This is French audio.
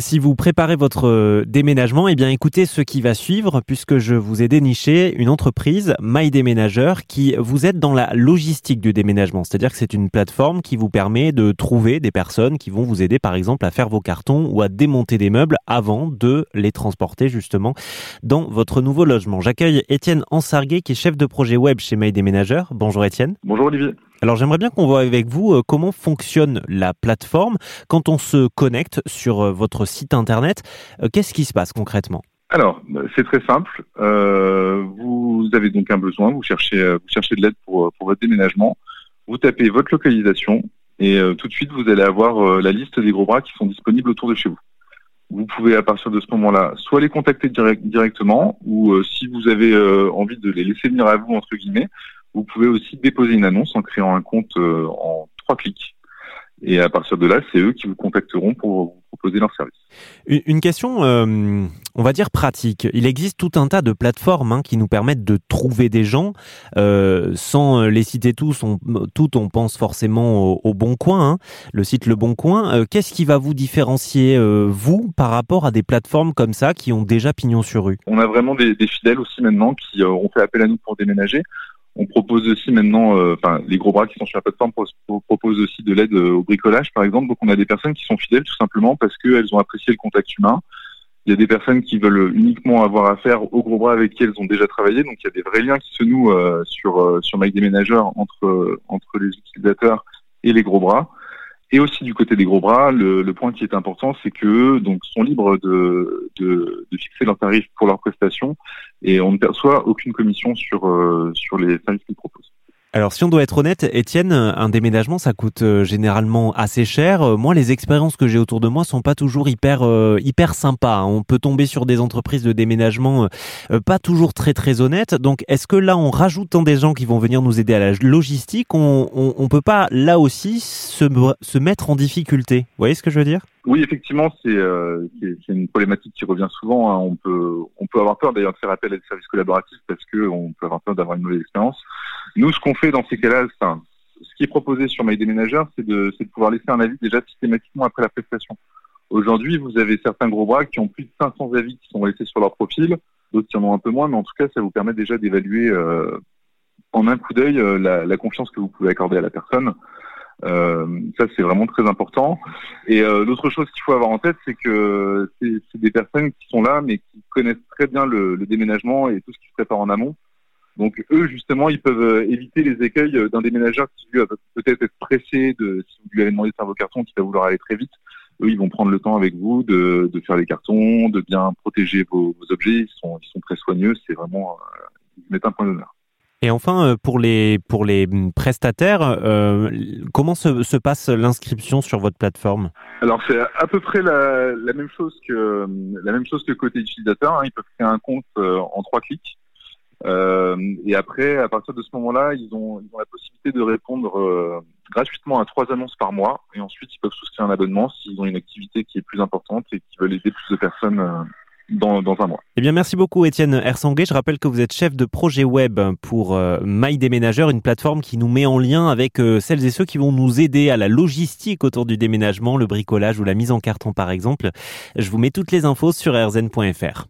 Si vous préparez votre euh, déménagement, eh bien écoutez ce qui va suivre puisque je vous ai déniché une entreprise, My Déménageur, qui vous aide dans la logistique du déménagement. C'est-à-dire que c'est une plateforme qui vous permet de trouver des personnes qui vont vous aider par exemple à faire vos cartons ou à démonter des meubles avant de les transporter justement dans votre nouveau logement. J'accueille Étienne Ansarguet qui est chef de projet web chez My Déménageur. Bonjour Étienne. Bonjour Olivier. Alors j'aimerais bien qu'on voit avec vous euh, comment fonctionne la plateforme quand on se connecte sur euh, votre site internet. Euh, qu'est-ce qui se passe concrètement? Alors, c'est très simple. vous avez donc un besoin, vous cherchez, vous cherchez de l'aide pour, pour votre déménagement. Vous tapez votre localisation et tout de suite vous allez avoir la liste des gros bras qui sont disponibles autour de chez vous. Vous pouvez à partir de ce moment-là soit les contacter directement ou si vous avez envie de les laisser venir à vous entre guillemets, vous pouvez aussi déposer une annonce en créant un compte euh, en trois clics. Et à partir de là, c'est eux qui vous contacteront pour vous proposer leur service. Une question, euh, on va dire pratique. Il existe tout un tas de plateformes hein, qui nous permettent de trouver des gens. Euh, sans les citer tous, on, toutes, on pense forcément au, Bon Coin, hein, le site Le Bon Coin. Euh, Qu'est-ce qui va vous différencier, vous, par rapport à des plateformes comme ça qui ont déjà pignon sur rue? On a vraiment des, des fidèles aussi maintenant qui ont fait appel à nous pour déménager. On propose aussi maintenant, euh, enfin, les gros bras qui sont sur la plateforme proposent aussi de l'aide euh, au bricolage, par exemple. Donc, on a des personnes qui sont fidèles tout simplement parce qu'elles ont apprécié le contact humain. Il y a des personnes qui veulent uniquement avoir affaire aux gros bras avec qui elles ont déjà travaillé. Donc, il y a des vrais liens qui se nouent euh, sur sur My entre entre les utilisateurs et les gros bras. Et aussi du côté des gros bras, le, point qui est important, c'est que donc sont libres de, de, fixer leurs tarifs pour leurs prestations et on ne perçoit aucune commission sur euh, sur les services qu'ils proposent. Alors si on doit être honnête, Étienne, un déménagement ça coûte euh, généralement assez cher. Euh, moi, les expériences que j'ai autour de moi sont pas toujours hyper hyper sympas. Hein. On peut tomber sur des entreprises de déménagement pas toujours très très honnêtes. Donc est-ce que là, en rajoutant des gens qui vont venir nous aider à la logistique, on on, peut pas là aussi se se mettre en difficulté? Vous voyez ce que je veux dire? Oui, effectivement, c'est euh, une problématique qui revient souvent. Hein. On peut on peut avoir peur d'ailleurs de faire appel à des services collaboratifs parce que on peut avoir peur d'avoir une mauvaise expérience. Nous, ce qu'on fait dans ces cas-là, ce qui est proposé sur My Déménageur, c'est de, de pouvoir laisser un avis déjà systématiquement après la prestation. Aujourd'hui, vous avez certains gros bras qui ont plus de 500 avis qui sont laissés sur leur profil, d'autres qui en ont un peu moins, mais en tout cas, ça vous permet déjà d'évaluer euh, en un coup d'œil euh, la, la, confiance que vous pouvez accorder à la personne. Euh, ça, c'est vraiment très important. Et euh, l'autre chose qu'il faut avoir en tête, c'est que c'est des personnes qui sont là, mais qui connaissent très bien le, le déménagement et tout ce qui se prépare en amont. Donc eux, justement, ils peuvent euh, éviter les écueils d'un déménageur qui va peut-être être pressé de, si vous lui avez demandé de faire vos cartons, qui va vouloir aller très vite. Eux, ils vont prendre le temps avec vous de, de faire les cartons, de bien protéger vos, vos objets. Ils sont, ils sont très soigneux. C'est vraiment, ils mettent un point d'honneur. Et enfin, euh, pour les, pour les prestataires, euh, comment se, se passe l'inscription sur votre plateforme? Alors c'est à peu près la, la, même chose que la même chose que côté utilisateur. Hein. Ils peuvent créer un compte euh, en trois clics. Euh, et après, à partir de ce moment-là, ils ont, ils ont la possibilité de répondre euh, gratuitement à trois annonces par mois. Et ensuite, ils peuvent souscrire un abonnement s'ils ont une activité qui est plus importante et qui veulent aider plus de personnes dans, un mois. Eh bien, merci beaucoup, Étienne Hersanguet. Je rappelle que vous êtes chef de projet web pour euh, Déménageur, une plateforme qui nous met en lien avec euh, celles et ceux qui vont nous aider à la logistique autour du déménagement, le bricolage ou la mise en carton, par exemple. Je vous mets toutes les infos sur rzn.fr.